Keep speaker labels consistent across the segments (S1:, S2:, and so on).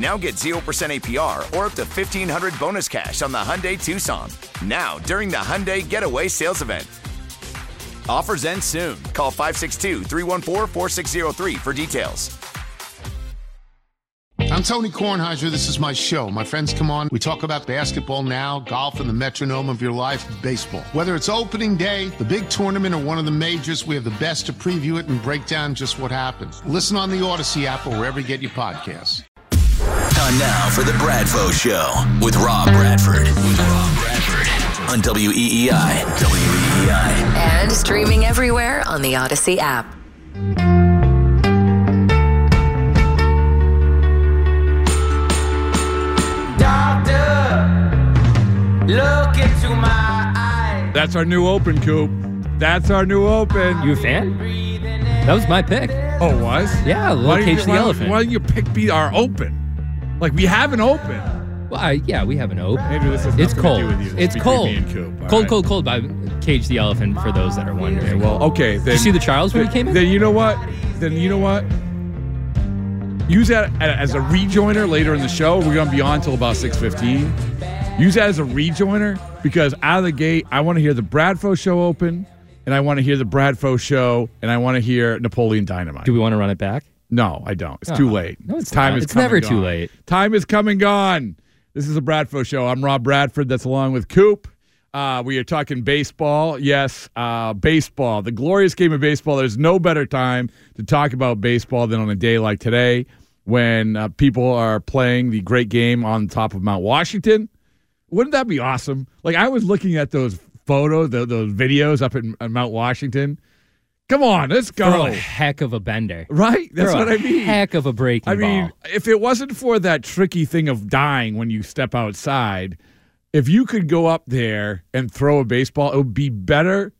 S1: Now get 0% APR or up to 1500 bonus cash on the Hyundai Tucson. Now, during the Hyundai Getaway Sales Event. Offers end soon. Call 562 314 4603 for details.
S2: I'm Tony Kornheiser. This is my show. My friends come on. We talk about basketball now, golf, and the metronome of your life, baseball. Whether it's opening day, the big tournament, or one of the majors, we have the best to preview it and break down just what happens. Listen on the Odyssey app or wherever you get your podcasts.
S3: Time now for the Bradfo Show with Rob Bradford. With Rob Bradford on E WEEI. WEEI.
S4: And streaming everywhere on the Odyssey app.
S5: Doctor, look into my eyes.
S6: That's our new open, Coop. That's our new open.
S7: You a fan? That was my pick.
S6: Oh, it was?
S7: Yeah, Little Cage the
S6: why-
S7: Elephant.
S6: Why didn't you pick be our open? Like we have an open.
S7: Well, I, yeah, we have an open.
S6: Maybe this has
S7: It's
S6: nothing to
S7: cold.
S6: do with you.
S7: It's
S6: is
S7: cold.
S6: me and Coop. All
S7: Cold,
S6: right.
S7: cold, cold. By Cage the Elephant for those that are wondering.
S6: Well, okay. Then,
S7: Did you see the Charles when he came in?
S6: Then you know what? Then you know what? Use that as a rejoiner later in the show. We're gonna be on till about six fifteen. Use that as a rejoiner because out of the gate, I want to hear the Bradfo show open, and I want to hear the Bradfo show, and I want to hear Napoleon Dynamite.
S7: Do we want to run it back?
S6: No, I don't. It's
S7: Oh.
S6: too late.
S7: No, it's
S6: time
S7: not.
S6: is
S7: It's never too late.
S6: Time is come and gone. This is a Bradfo show. I'm Rob Bradford. That's along with Coop. Uh, we are talking baseball. Yes, uh, baseball. The glorious game of baseball. There's no better time to talk about baseball than on a day like today when uh, people are playing the great game on top of Mount Washington. Wouldn't that be awesome? Like I was looking at those photos, the, those videos up in, at Mount Washington. Come on, let's go.
S7: Throw a heck of a bender.
S6: Right? That's
S7: Throw
S6: what I mean.
S7: Heck of a breaking
S6: I mean,
S7: ball.
S6: if it wasn't for that tricky thing of dying when you step outside, if you could go up there and throw a baseball, it would be better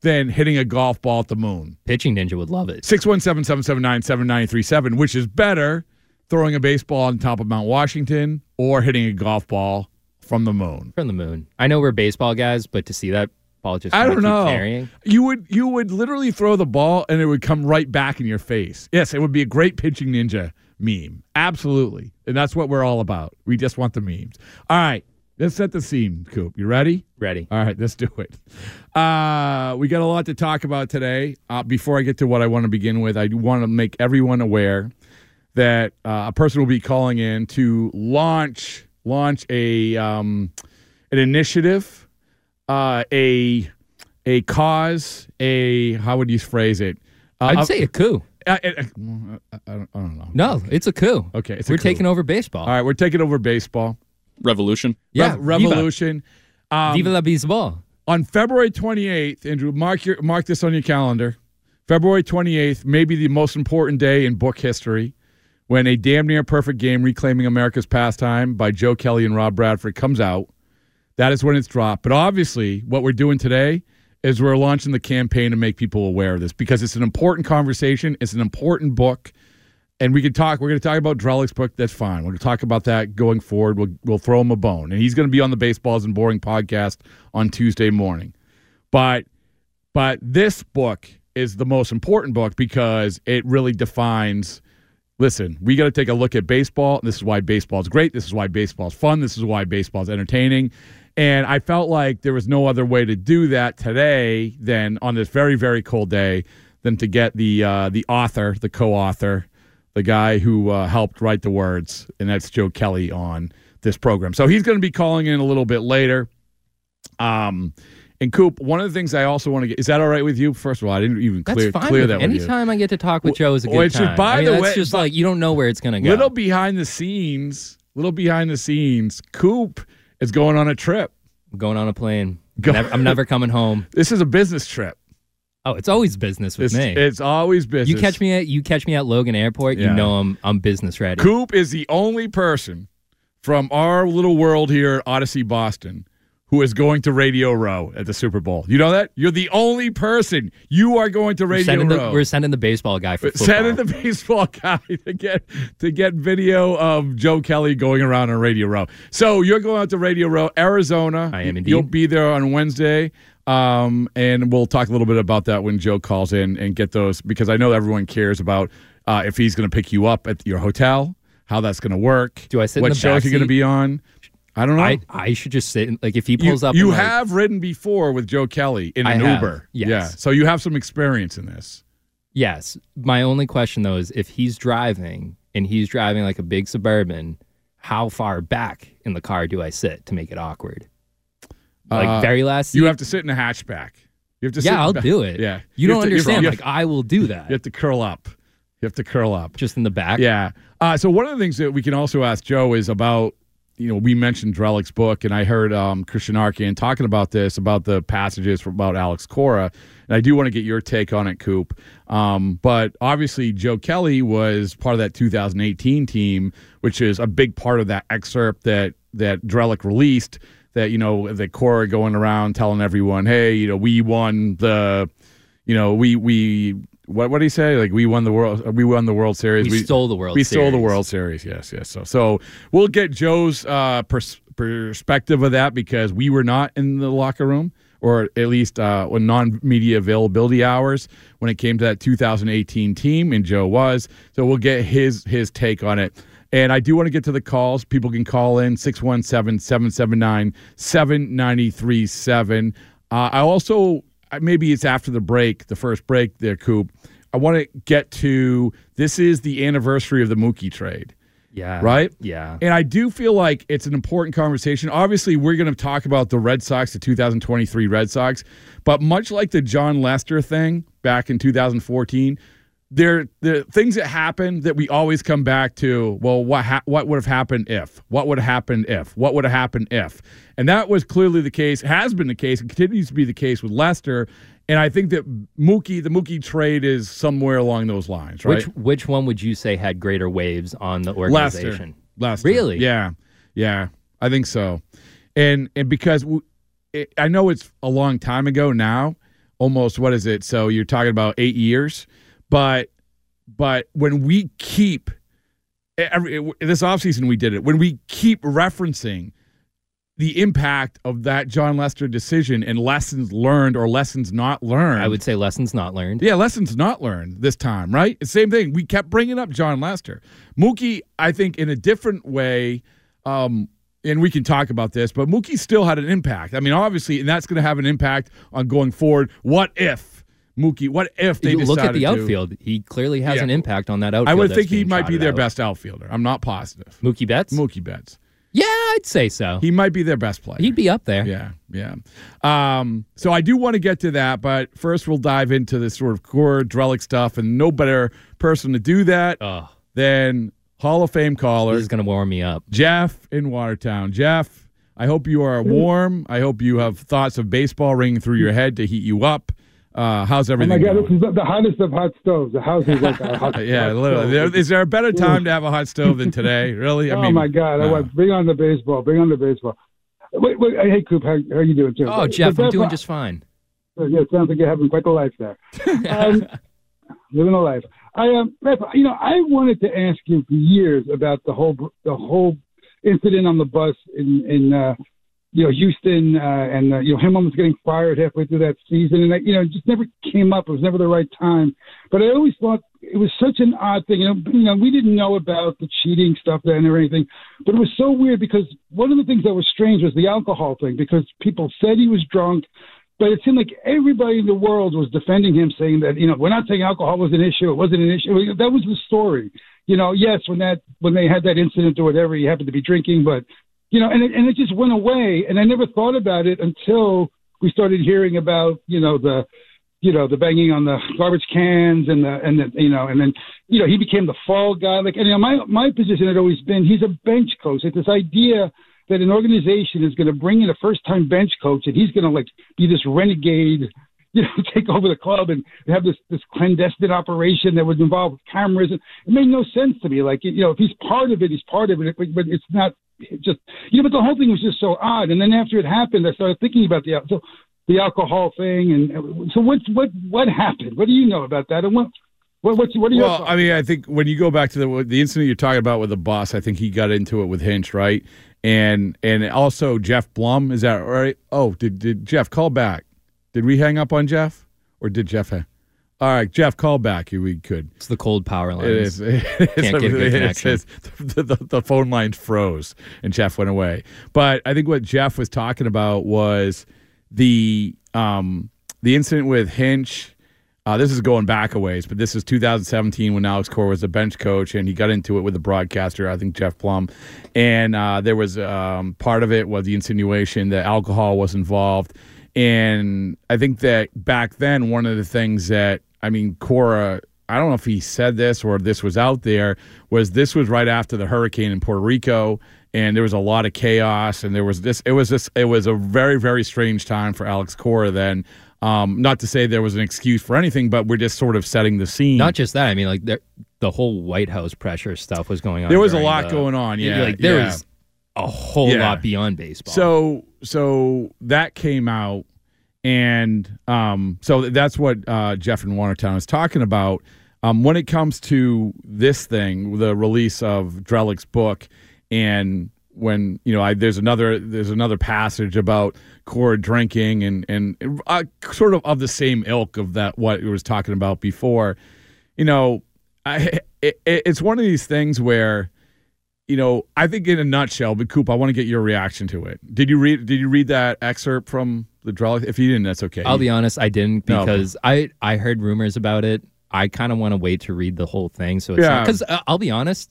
S6: than hitting a golf ball at the moon.
S7: Pitching Ninja would love it.
S6: 617 779 7937, which is better throwing a baseball on top of Mount Washington or hitting a golf ball from the moon.
S7: From the moon. I know we're baseball guys, but to see that ball just
S6: I don't know.
S7: carrying.
S6: You would you would literally throw the ball and it would come right back in your face. Yes, it would be a great pitching ninja meme. Absolutely. And that's what we're all about. We just want the memes. All right. Let's set the scene, Coop. You ready?
S7: Ready.
S6: All right, let's do it. Uh, we got a lot to talk about today. Uh, before I get to what I want to begin with, I want to make everyone aware that uh, a person will be calling in to launch launch a um, an initiative, uh, a a cause, a how would you phrase it? Uh,
S7: I'd say a coup.
S6: I, I, I, don't, I don't know.
S7: No, it's a coup.
S6: Okay, it's
S7: we're
S6: coup.
S7: taking over baseball.
S6: All right, we're taking over baseball.
S8: Revolution.
S7: Yeah,
S6: Rev- revolution. Um,
S7: Viva la baseball.
S6: on February 28th, Andrew, mark your mark this on your calendar. February 28th, maybe the most important day in book history, when a damn near perfect game reclaiming America's pastime by Joe Kelly and Rob Bradford comes out. That is when it's dropped. But obviously, what we're doing today is we're launching the campaign to make people aware of this because it's an important conversation. It's an important book. And we can talk. We're going to talk about Drellich's book. That's fine. We're going to talk about that going forward. We'll we'll throw him a bone, and he's going to be on the Baseball Isn't Boring podcast on Tuesday morning. But but this book is the most important book because it really defines. Listen, we got to take a look at baseball. This is why baseball is great. This is why baseball is fun. This is why baseball is entertaining. And I felt like there was no other way to do that today than on this very very cold day than to get the uh, the author, the co-author, the guy who uh, helped write the words, and that's Joe Kelly on this program. So he's going to be calling in a little bit later. Um, And Coop, one of the things I also want to get is that all right with you? First of all, I didn't even
S7: That's
S6: clear
S7: fine.
S6: clear
S7: with
S6: that
S7: me.
S6: with you.
S7: Anytime I get to talk with Joe is a good
S6: Which
S7: time.
S6: by
S7: I mean,
S6: the
S7: that's
S6: way-
S7: just like you don't know where it's gonna go.
S6: Little behind the scenes, little behind the scenes. Coop is going on a trip.
S7: I'm going on a plane.
S6: Go-
S7: Never- I'm never coming home.
S6: This is a business trip.
S7: Oh, it's always business with
S6: It's,
S7: me.
S6: it's always business.
S7: you catch me at you catch me at Logan Airport.
S6: Yeah.
S7: You know I'm I'm business ready.
S6: Coop is the only person from our little world here at Odyssey Boston who is going to Radio Row at the Super Bowl. You know that? You're the only person. You are going to
S7: We're
S6: Radio
S7: sending, the,
S6: Row.
S7: we're sending the baseball guy for football.
S6: Send in the baseball guy to get to get video of Joe Kelly going around on Radio Row. So you're going out to Radio Row, Arizona.
S7: I am indeed.
S6: You'll be there on Wednesday, um, and we'll talk a little bit about that when Joe calls in and get those because I know everyone cares about uh, if he's going to pick you up at your hotel, how that's going to work.
S7: Do I sit in
S6: What
S7: the
S6: shows you're going to be on? I don't know.
S7: I, I should just sit in, like if he
S6: you
S7: pulls up.
S6: you
S7: and, like-
S6: have ridden before with Joe Kelly in an
S7: have,
S6: Uber.
S7: yes.
S6: Yeah. So you have some experience in this.
S7: Yes. My only question though is if he's driving and he's driving like a big suburban, how far back in the car do I sit to make it awkward? Like
S6: Uh,
S7: very last.
S6: You have to sit in a hatchback. You have to. sit
S7: yeah, I'll
S6: ba-
S7: do it.
S6: Yeah,
S7: You, don't
S6: have to- you have-
S7: understand. Like
S6: have,
S7: I will do that.
S6: you have to curl up. You have to curl up.
S7: just in the back.
S6: Yeah. Uh, so one of the things that we can also ask Joe is about. You know, we mentioned Drellich's book, and I heard um, Christian Arcand talking about this about the passages from, about Alex Cora, and I do want to get your take on it, Coop. Um, but obviously, Joe Kelly was part of that 2018 team, which is a big part of that excerpt that that Drellich released. That you know, the Cora going around telling everyone, "Hey, you know, we won the, you know, we we." What what did he say? Like we won the world, we won the World Series.
S7: We stole the World
S6: We stole the World Series. Yes, yes. So so we'll get Joe's uh, pers- perspective of that because we were not in the locker room, or at least uh, when non-media availability hours when it came to that 2018 team, and Joe was. So we'll get his his take on it. And I do want to get to the calls. People can call in 617 779 7937. Uh, I also, maybe it's after the break, the first break there, Coop. I want to get to this is the anniversary of the Mookie trade.
S7: Yeah.
S6: Right?
S7: Yeah.
S6: And I do feel like it's an important conversation. Obviously, we're going to talk about the Red Sox, the 2023 Red Sox, but much like the Jon Lester thing back in 2014, there the things that happen that we always come back to. Well, what ha- what would have happened if? What would have happened if? What would have happened if? And that was clearly the case. Has been the case. and continues to be the case with Lester. And I think that Mookie, the Mookie trade, is somewhere along those lines, right?
S7: Which which one would you say had greater waves on the organization?
S6: Lester.
S7: Really?
S6: Yeah, yeah. I think so. And and because w it, I know it's a long time ago now, almost what is it? So you're talking about eight years, but but when we keep every this offseason we did it when we keep referencing the impact of that Jon Lester decision and lessons learned or lessons not learned.
S7: I would say lessons not learned.
S6: Yeah, lessons not learned this time, right? Same thing. We kept bringing up Jon Lester. Mookie, I think, in a different way, um, and we can talk about this, but Mookie still had an impact. I mean, obviously, and that's going to have an impact on going forward. What if Mookie? What if they
S7: You look at the
S6: to-
S7: outfield. He clearly has
S6: Yeah.
S7: an impact on that outfield.
S6: I would think he might be their
S7: out.
S6: best outfielder. I'm not positive.
S7: Mookie Betts.
S6: Mookie Betts.
S7: Yeah, I'd say so.
S6: He might be their best player.
S7: He'd be up there.
S6: Yeah, yeah. Um, so I do want to get to that, but first we'll dive into this sort of core Drellich stuff, and no better person to do that
S7: Oh,
S6: than Hall of Fame caller
S7: this is gonna warm me up.
S6: Jeff in Watertown. Jeff, I hope you are warm. I hope you have thoughts of baseball ringing through your head to heat you up. Uh, how's
S8: Oh my
S6: everything?
S8: God, this
S6: going?
S8: is the- the hottest of hot stoves. The house is like a hot.
S6: yeah,
S8: hot
S6: literally.
S8: stove.
S6: There- Is there a better time to have a hot stove than today? Really? I
S8: oh
S6: mean,
S8: my God! I
S6: no.
S8: want bring on the baseball. Bring on the baseball. Wait, wait. Hey, Coop, how, how are you doing? Too?
S7: Oh, Jeff, I'm doing just fine.
S8: Yeah, it sounds like you're having quite the life there. Um, living a life. I um, you know, I wanted to ask you for years about the whole the whole incident on the bus in in uh, you know Houston, uh, and uh, you know him almost getting fired halfway through that season, and that, you know it just never came up. It was never the right time. But I always thought it was such an odd thing. You know, you know, we didn't know about the cheating stuff then or anything, but it was so weird because one of the things that was strange was the alcohol thing because people said he was drunk. But it seemed like everybody in the world was defending him, saying that you know we're not saying alcohol was an issue. It wasn't an issue. That was the story. You know, yes, when that when they had that incident or whatever, he happened to be drinking, but you know, and it, and it just went away. And I never thought about it until we started hearing about you know the you know the banging on the garbage cans and the and the, you know and then you know he became the fall guy. Like and you know my my position had always been he's a bench coach. Like this idea that an organization is going to bring in a first time bench coach and he's going to like be this renegade you know take over the club and have this this clandestine operation that would involve cameras. It made no sense to me. Like you know if he's part of it he's part of it but, but it's not it just you know but the whole thing was just so odd and then after it happened i started thinking about the so the alcohol thing and so what what what happened what do you know about that and what what what's, what are
S6: Well? I mean, I think when you go back to the the incident you're talking about with the boss, I think he got into it with Hinch, right? And and also Geoff Blum, is that right? Oh, did did Jeff call back? Did we hang up on Jeff, or did Jeff? Hang? All right, Jeff, call back. if We could.
S7: It's the cold power lines.
S6: It is. It
S7: Can't get good connection.
S6: says the, the, the phone lines froze and Jeff went away. But I think what Jeff was talking about was the um, the incident with Hinch. Uh, this is going back a ways, but this is 2017 when Alex Cora was a bench coach and he got into it with the broadcaster, I think Geoff Blum. And uh, there was um, part of it was the insinuation that alcohol was involved. And I think that back then, one of the things that, I mean, Cora, I don't know if he said this or this was out there, was this was right after the hurricane in Puerto Rico. And there was a lot of chaos, and there was this. It was this. It was a very, very strange time for Alex Cora. Then, um, not to say there was an excuse for anything, but we're just sort of setting the scene.
S7: Not just that. I mean, like there, the whole White House pressure stuff was going on.
S6: There was a lot
S7: the-
S6: going on, yeah,
S7: like there
S6: yeah.
S7: was a whole
S6: Yeah.
S7: lot beyond baseball.
S6: So so that came out, and um, so that's what uh, Jeff in Watertown is talking about. Um, when it comes to this thing, the release of Drellich's book, and when you know, I, there's another there's another passage about Cora drinking and and uh, sort of of the same ilk of that what it was talking about before. You know, I it, it's one of these things where you know, I think in a nutshell, but Coop, I want to get your reaction to it. Did you read? Did you read that excerpt from the Drellich? If you didn't, that's okay.
S7: I'll be honest, I didn't
S6: No.
S7: because I I heard rumors about it. I kind of want to wait to read the whole thing. So it's
S6: Yeah.
S7: because uh, I'll be honest,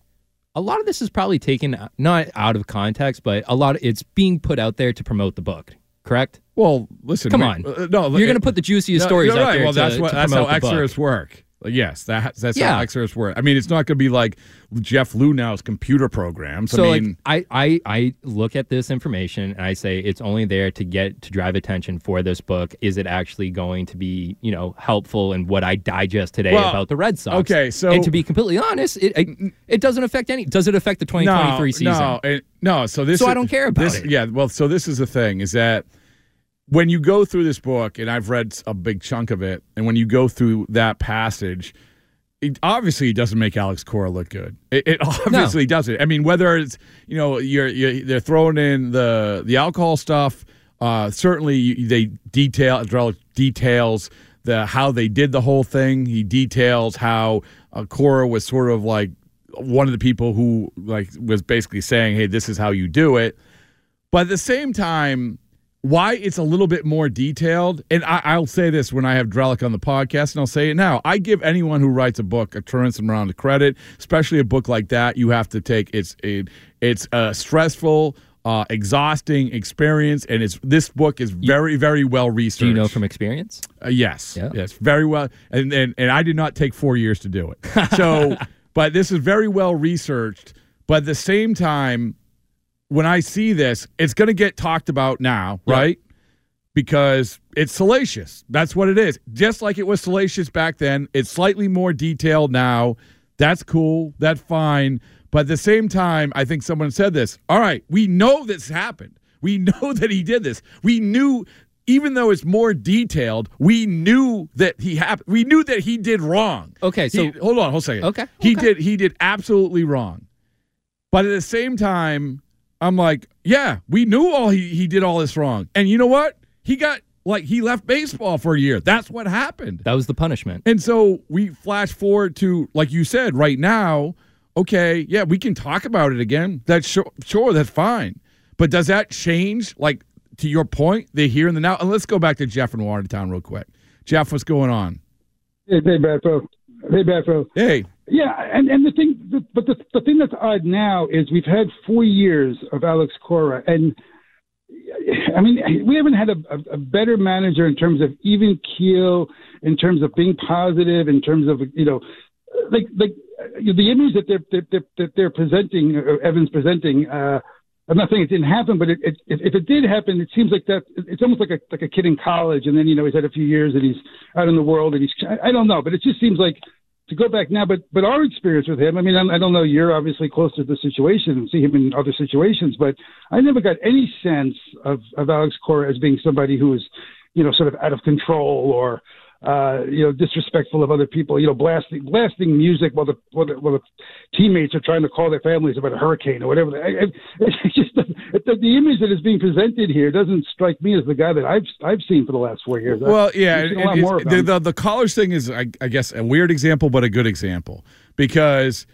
S7: a lot of this is probably taken uh, not out of context, but a lot of it's being put out there to promote the book. Correct?
S6: Well, listen.
S7: Come
S6: we-
S7: on.
S6: uh, no,
S7: You're going to put the juiciest stories out
S6: right.
S7: there.
S6: Well,
S7: to-
S6: that's what
S7: to
S6: that's how
S7: promote the book.
S6: excerpts work. Yes, that, that's
S7: Yeah.
S6: how excerpts work. I mean, it's not going to be like Jeff Luhnow's computer programs.
S7: So
S6: I mean,
S7: like I, I I look at this information and I say it's only there to get to drive attention for this book. Is it actually going to be you know helpful in what I digest today
S6: Well,
S7: about the Red Sox?
S6: okay, so-
S7: and to be completely honest, it it, it doesn't affect any. Does it affect the 2023
S6: no,
S7: season?
S6: No, it- no. So this.
S7: So
S6: is-
S7: I don't care about
S6: this,
S7: it.
S6: Yeah. Well, so this is the thing: is that when you go through this book, and I've read a big chunk of it, and when you go through that passage. It obviously doesn't make Alex Cora look good. It, it obviously doesn't. I mean, whether it's you know you're, you're they're throwing in the the alcohol stuff. Uh, certainly, they detail details the how they did the whole thing. He details how uh, Cora was sort of like one of the people who like was basically saying, "Hey, this is how you do it." But at the same time, why it's a little bit more detailed, and I, I'll say this when I have Drellich on the podcast, and I'll say it now. I give anyone who writes a book a tremendous amount of credit, especially a book like that. You have to take it's it, it's a stressful, uh, exhausting experience, and it's this book is very very well researched.
S7: Do you know from experience?
S6: Uh, yes,
S7: Yeah.
S6: yes, very well. And, and and I did not take four years to do it. So, but this is very well researched. But at the same time, when I see this, it's going to get talked about now,
S7: Yeah.
S6: right? Because it's salacious. That's what it is. Just like it was salacious back then, it's slightly more detailed now. That's cool. That's fine. But at the same time, I think someone said this. All right, we know this happened. We know that he did this. We knew, even though it's more detailed, we knew that he happened. We knew that he did wrong.
S7: Okay, so
S6: He- hold on, hold on a second.
S7: Okay,
S6: he
S7: okay.
S6: did. He did absolutely wrong. But at the same time, I'm like, yeah, we knew all he, he did all this wrong. And you know what? He got like he left baseball for a year. That's what happened.
S7: That was the punishment.
S6: And so we flash forward to like you said right now, okay, yeah, we can talk about it again. That's sure, sure that's fine. But does that change like to your point, the here and the now? And let's go back to Jeff in Watertown real quick. Jeff, what's going on?
S8: Hey, hey, Bradford. Hey, Bradford.
S6: Hey,
S8: Yeah, and, and the thing, the, but the, the thing that's odd now is we've had four years of Alex Cora, and I mean, we haven't had a, a, a better manager in terms of even keel, in terms of being positive, in terms of you know, like like the image that they're they're, that they're presenting, or Evan's presenting. Uh, I'm not saying it didn't happen, but it, it, if it did happen, it seems like that. It's almost like a like a kid in college, and then you know he's had a few years and he's out in the world, and he's I don't know, but it just seems like to go back now. But but our experience with him, I mean, I, I don't know. You're obviously close to the situation and see him in other situations, but I never got any sense of of Alex Cora as being somebody who is, you know, sort of out of control or uh, you know, disrespectful of other people, you know, blasting blasting music while the, while the while the teammates are trying to call their families about a hurricane or whatever. I, I, it's just the, the, the image that is being presented here doesn't strike me as the guy that I've I've seen for the last four years.
S6: Well,
S8: I've,
S6: yeah,
S8: I've seen a lot more
S6: the, the the college thing is, I, I guess, a weird example, but a good example because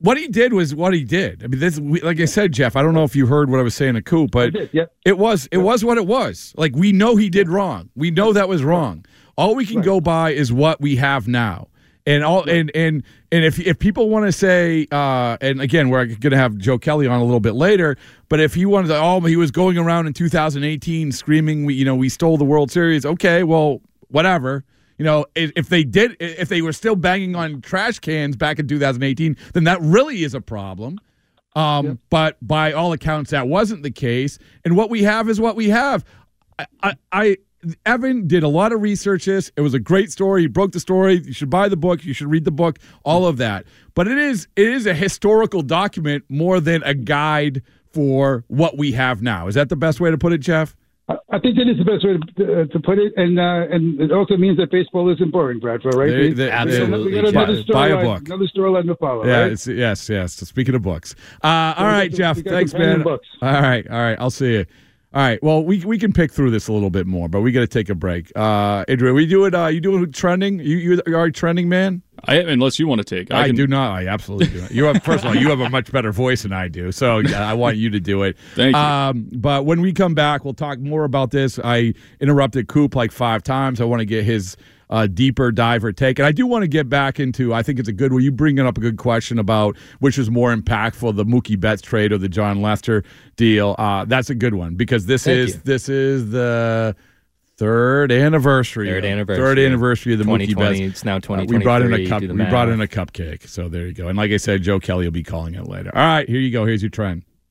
S6: what he did was what he did. I mean, this, like I said, Jeff. I don't know if you heard what I was saying to Coop, but
S8: did, yep.
S6: it was it was what it was. Like we know he did wrong. We know that was wrong. All we can go by is what we have now. And all and and and if if people want to say, uh, and again, we're going to have Joe Kelly on a little bit later, but if he wanted to, oh, he was going around in 2018 screaming, we you know we stole the World Series. Okay, well, whatever. You know, if, if they did, if they were still banging on trash cans back in 2018, then that really is a problem. Um, But by all accounts, that wasn't the case. And what we have is what we have. I, I Evan did a lot of research. This it was a great story. He broke the story. You should buy the book. You should read the book. All of that. But it is it is a historical document more than a guide for what we have now. Is that the best way to put it, Jeff?
S8: I think that is the best way to, uh, to put it, and uh, and it also means that baseball isn't boring, Bradford. Right?
S6: There-
S8: We-
S6: there-
S8: we got
S7: absolutely.
S8: another
S6: Buy- buy a book.
S8: Another storyline to follow.
S6: Yeah,
S8: right?
S6: it's, yes, yes. So speaking of books, uh, all
S8: we
S6: Jeff. Thanks, man.
S8: books.
S6: All right, all right. I'll see you. All right. Well, we we can pick through this a little bit more, but we got to take a break. Uh, Adrian, we do it. Uh, you doing trending? You you are a trending man.
S9: I unless you want to take.
S6: I,
S9: can,
S6: do not. I absolutely do not. You have first of all, you have a much better voice than I do, so yeah, I want you to do it.
S9: Thank you.
S6: Um, but when we come back, we'll talk more about this. I interrupted Coop like five times. I want to get his uh, deeper dive or take, and I do want to get back into. I think it's a good. Well, you bringing up a good question about which is more impactful, the Mookie Betts trade or the Jon Lester deal. Uh, that's a good one because this
S7: Thank
S6: is
S7: you.
S6: this is the. Third anniversary.
S7: Third anniversary.
S6: Third anniversary of the Mookie
S7: 2020,
S6: Betts.
S7: it's now
S6: Uh, we brought in a cup. We brought in a cupcake. So there you go. And like I said, Joe Kelly will be calling it later. All right, here you go. Here's your trend.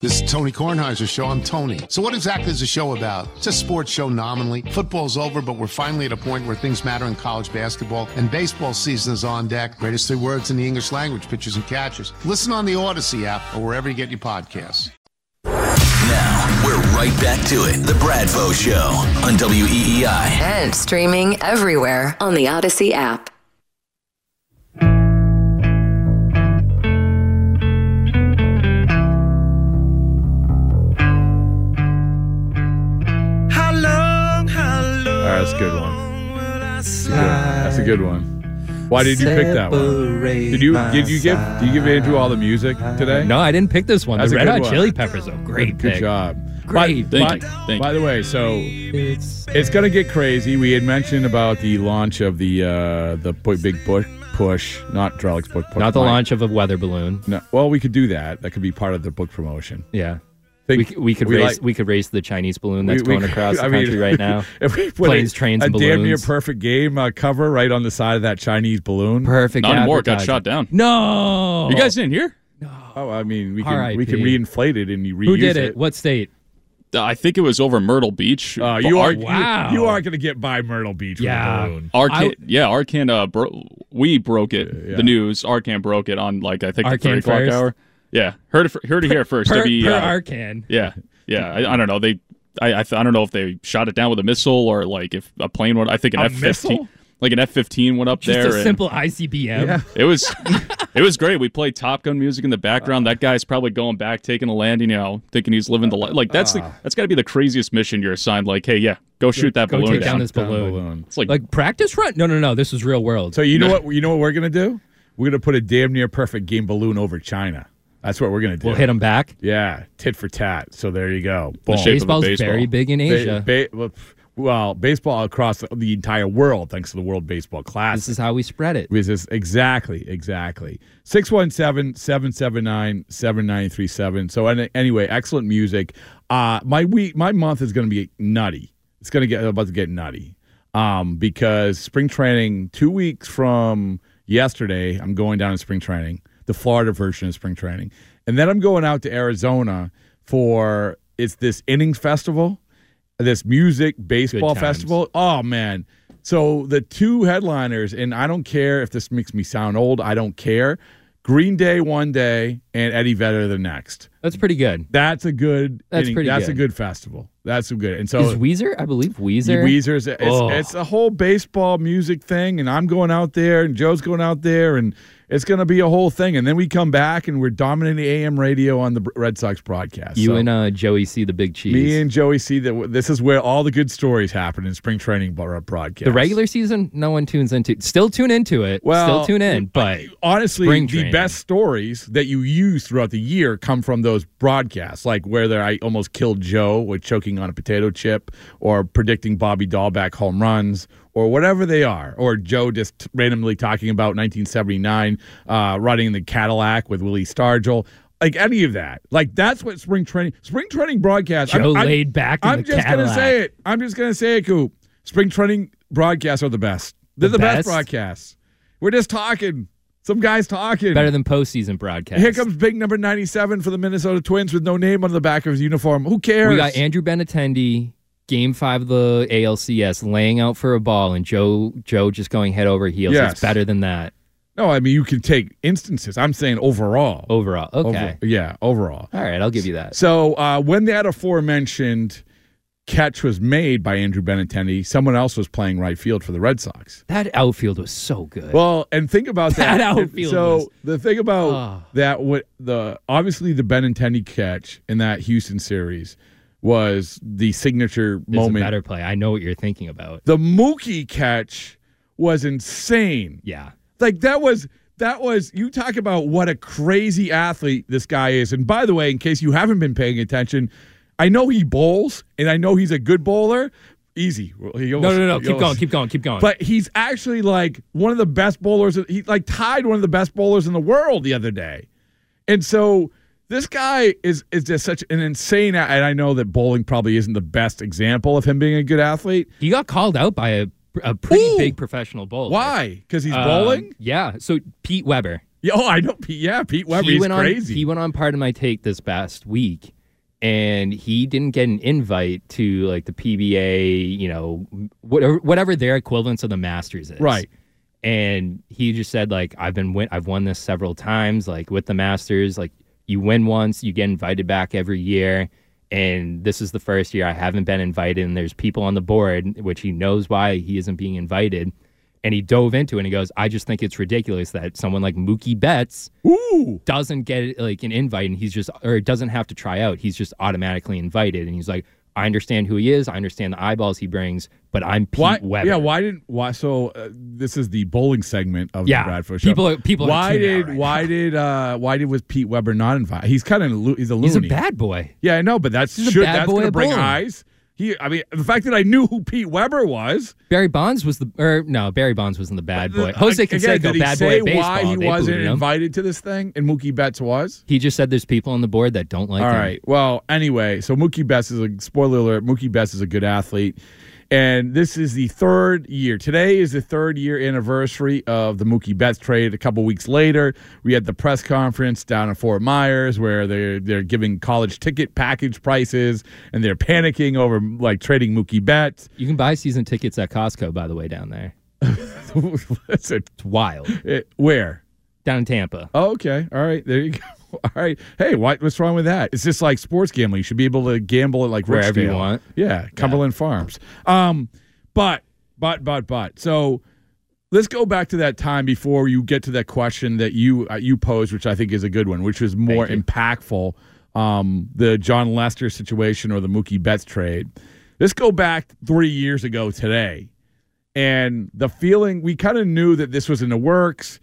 S2: This is Tony Kornheiser's show. I'm Tony. So, what exactly is the show about? It's a sports show nominally. Football's over, but we're finally at a point where things matter in college basketball, and baseball season is on deck. Greatest three words in the English language pitchers and catchers. Listen on the Odyssey app or wherever you get your podcasts.
S3: Now, we're right back to it. The Bradfo Show on WEEI.
S4: And streaming everywhere on the Odyssey app.
S6: That's a good one. That's a good, that's a good one. Why did you pick that one? Did you did you give did you give Andrew all the music today?
S7: No, I didn't pick this one.
S6: That's
S7: the
S6: a
S7: Red
S6: good
S7: Hot
S6: one.
S7: Chili Peppers, a great
S6: Good, good
S7: pick.
S6: job.
S7: great.
S6: By,
S9: Thank
S6: by-
S9: you. Thank
S6: by the way, so
S7: It's
S6: it's gonna get crazy. We had mentioned about the launch of the uh the bu- big bush push, not Drellich's book push.
S7: not the
S6: mine.
S7: launch of a weather balloon.
S6: No, well, we could do that. That could be part of the book promotion.
S7: Yeah.
S6: Think-
S7: We, we could
S6: we
S7: race
S6: like-
S7: we could race the Chinese balloon that's
S6: We- we-
S7: going across the
S6: I mean,
S7: country right now.
S6: If we put
S7: Planes,
S6: a,
S7: trains,
S6: a
S7: and
S6: damn near perfect game uh, cover right on the side of that Chinese balloon.
S7: Perfect.
S9: Not anymore. Got shot down.
S7: No.
S9: You guys didn't hear?
S6: Oh, I mean, we can we
S7: R.I.P..
S6: can reinflate it and you reuse
S7: Who did it? What state?
S9: Uh, I think it was over Myrtle Beach.
S6: Uh, you are
S9: Ar-
S6: you-
S7: Wow.
S6: You, are going to get by Myrtle Beach
S7: Yeah.
S6: with a balloon.
S9: Arcand,
S7: I-
S9: yeah, Arcand. Uh, bro- we broke it.
S6: Yeah.
S9: The news. Arcand broke it on like I think the
S7: Arcand
S9: three o'clock
S7: first?
S9: hour. Yeah, heard it. Heard it here first.
S7: Per,
S9: W-
S7: per
S9: uh,
S7: Arcand.
S9: Yeah, yeah. I, I don't know. They, I, I, I don't know if they shot it down with a missile or like if a plane went. I think an F fifteen, like an F fifteen went up
S7: Just
S9: there.
S7: Just
S9: a
S7: simple ICBM.
S6: Yeah.
S9: It was, it was great. We played Top Gun music in the background. That guy's probably going back, taking a landing. You know, thinking he's living the life. Like that's the, that's got to be the craziest mission you're assigned. Like, hey, yeah, go shoot that
S7: Go
S9: balloon
S7: take down
S9: down.
S7: this
S6: Down
S7: balloon.
S9: It's like,
S7: Like practice run? No, no, no. This is real world.
S6: So you know what you know what we're going to do? We're going to put a damn near perfect game balloon over China. That's what we're going to do.
S7: we'll hit them back.
S6: Yeah, tit for tat. So there you go.
S9: The
S6: Boom.
S9: a
S7: Baseball's
S9: baseball.
S7: very big in
S6: Ba-
S7: Asia.
S6: ba- well, pff, well, baseball across the entire world, thanks to the World Baseball Classic.
S7: this is how we spread it.
S6: This is exactly, exactly. 617 779 7937. So, anyway, excellent music. Uh, my week, my month is going to be nutty. It's going to get about to get nutty um, because spring training, two weeks from yesterday, I'm going down to spring training, the Florida version of spring training. And then I'm going out to Arizona for it's this innings festival, this music baseball festival. Oh, man. So the two headliners, and I don't care if this makes me sound old, I don't care. Green Day one day and Eddie Vedder the next.
S7: That's pretty good.
S6: That's a good.
S7: That's
S6: inning-
S7: pretty
S6: That's
S7: good.
S6: a good festival. That's a good. And so
S7: is Weezer? I believe Weezer.
S6: Weezer's it's,
S7: Oh.
S6: it's a whole baseball music thing, and I'm going out there, and Joe's going out there, and it's going to be a whole thing. And then we come back, and we're dominating AM radio on the Red Sox broadcast.
S7: You
S6: So
S7: and uh, Joey see the big cheese.
S6: me and Joey see that this is where all the good stories happen in spring training broadcast.
S7: the regular season, no one tunes into. Still tune into it.
S6: Well,
S7: still tune in, but
S6: honestly, the
S7: training.
S6: best stories that you use throughout the year come from those broadcasts, like whether I almost killed Joe with choking on a potato chip, or predicting Bobby Dalbec home runs, or whatever they are, or Joe just randomly talking about 1979, uh, riding the Cadillac with Willie Stargell. Like any of that, like that's what spring training, spring training broadcast.
S7: Joe laid back in
S6: I'm just
S7: Cadillac.
S6: gonna say it. I'm just gonna say it, Coop. Spring training broadcasts are the best. They're the,
S7: The
S6: best
S7: best?
S6: broadcasts. We're just talking. Some guys talking.
S7: better than postseason broadcast.
S6: Here comes big number 97 for the Minnesota Twins with no name on the back of his uniform. Who cares?
S7: We got Andrew Benintendi, game five of the ALCS, laying out for a ball, and Joe Joe just going head over heels.
S6: Yes.
S7: It's better than that
S6: no, I mean, you can take instances. I'm saying overall.
S7: overall. Okay.
S6: Over- yeah, overall.
S7: All right, I'll give you that.
S6: So uh, when that aforementioned catch was made by Andrew Benintendi, someone else was playing right field for the Red Sox.
S7: That outfield was so good.
S6: Well, and think about that.
S7: That outfield
S6: So
S7: was-
S6: the thing about
S7: Ah.
S6: that, what the obviously the Benintendi catch in that Houston series was the signature
S7: a
S6: moment.
S7: better play. I know what you're thinking about.
S6: The Mookie catch was insane.
S7: Yeah.
S6: Like that was that was you talk about what a crazy athlete this guy is. And by the way, in case you haven't been paying attention, I know he bowls and I know he's a good bowler. Easy. He
S7: No, no, no. Keep
S6: almost-
S7: going. Keep going. Keep going.
S6: But he's actually like one of the best bowlers. He like tied one of the best bowlers in the world the other day. And so this guy is is just such an insane. And I know that bowling probably isn't the best example of him being a good athlete.
S7: he got called out by a, a pretty
S6: Ooh.
S7: big professional bowler.
S6: Why? Because he's
S7: Um,
S6: bowling.
S7: Yeah. So Pete Weber.
S6: Yeah, oh, I know. Pete, yeah, Pete Weber.
S7: he went
S6: crazy.
S7: on. He went on part of my take this past week, and he didn't get an invite to like the PBA. You know, whatever whatever their equivalents of the Masters is.
S6: Right.
S7: And he just said like I've been win- I've won this several times like with the Masters like you win once you get invited back every year. And this is the first year I haven't been invited and there's people on the board which he knows why he isn't being invited. And he dove into it and he goes I just think it's ridiculous that someone like Mookie Betts
S6: Ooh.
S7: doesn't get like an invite and he's just or doesn't have to try out. He's just automatically invited. And he's like I understand who he is. I understand the eyeballs he brings, but I'm Pete
S6: why,
S7: Weber.
S6: Yeah, why didn't why? So uh, this is the bowling segment of
S7: Yeah,
S6: the Bradford show.
S7: people are- people
S6: Why did
S7: right
S6: why did uh why did was Pete Weber not invited? He's kind of he's a loony.
S7: He's a bad boy.
S6: Yeah, I know, but that's should, that's going to bring
S7: bowling.
S6: eyes. He, I mean, the fact that I knew who Pete Weber was.
S7: Barry Bonds was the or no, Barry Bonds wasn't the bad boy. Uh, Jose
S6: Again,
S7: Canseco,
S6: did he
S7: bad
S6: say
S7: boy baseball.
S6: why he wasn't invited to this thing, and Mookie Betts was?
S7: He just said there's people on the board that don't like
S6: All
S7: him.
S6: right. Well, anyway, so Mookie Betts is a spoiler alert. Mookie Betts is a good athlete, and this is the third year. Today is the third year anniversary of the Mookie Betts trade. A couple weeks later, we had the press conference down in Fort Myers where they're they're giving college ticket package prices and they're panicking over like trading Mookie Betts.
S7: You can buy season tickets at Costco, by the way, down there. It's wild.
S6: It- where?
S7: Down in Tampa.
S6: Oh, okay. All right. There you go. All right. Hey, what, what's wrong with that? It's just like sports gambling. You should be able to gamble at like
S7: Wherever you want.
S6: Yeah, Cumberland Farms. Um, but but but but so let's go back to that time before you get to that question that you uh, you posed, which I think is a good one, which was more impactful. Um, the Jon Lester situation or the Mookie Betts trade. Let's go back three years ago today, and the feeling we kind of knew that this was in the works.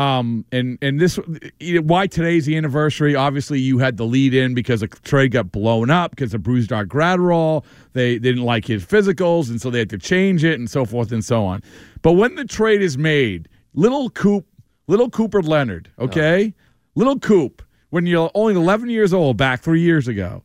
S6: Um, and and this why today's the anniversary. Obviously, you had the lead in because a trade got blown up because of Brusdar Graterol. They, they didn't like his physicals, and so they had to change it, and so forth and so on. But when the trade is made, little Coop, little Cooper Leonard, okay, little Coop, when you're only 11 years old, back three years ago.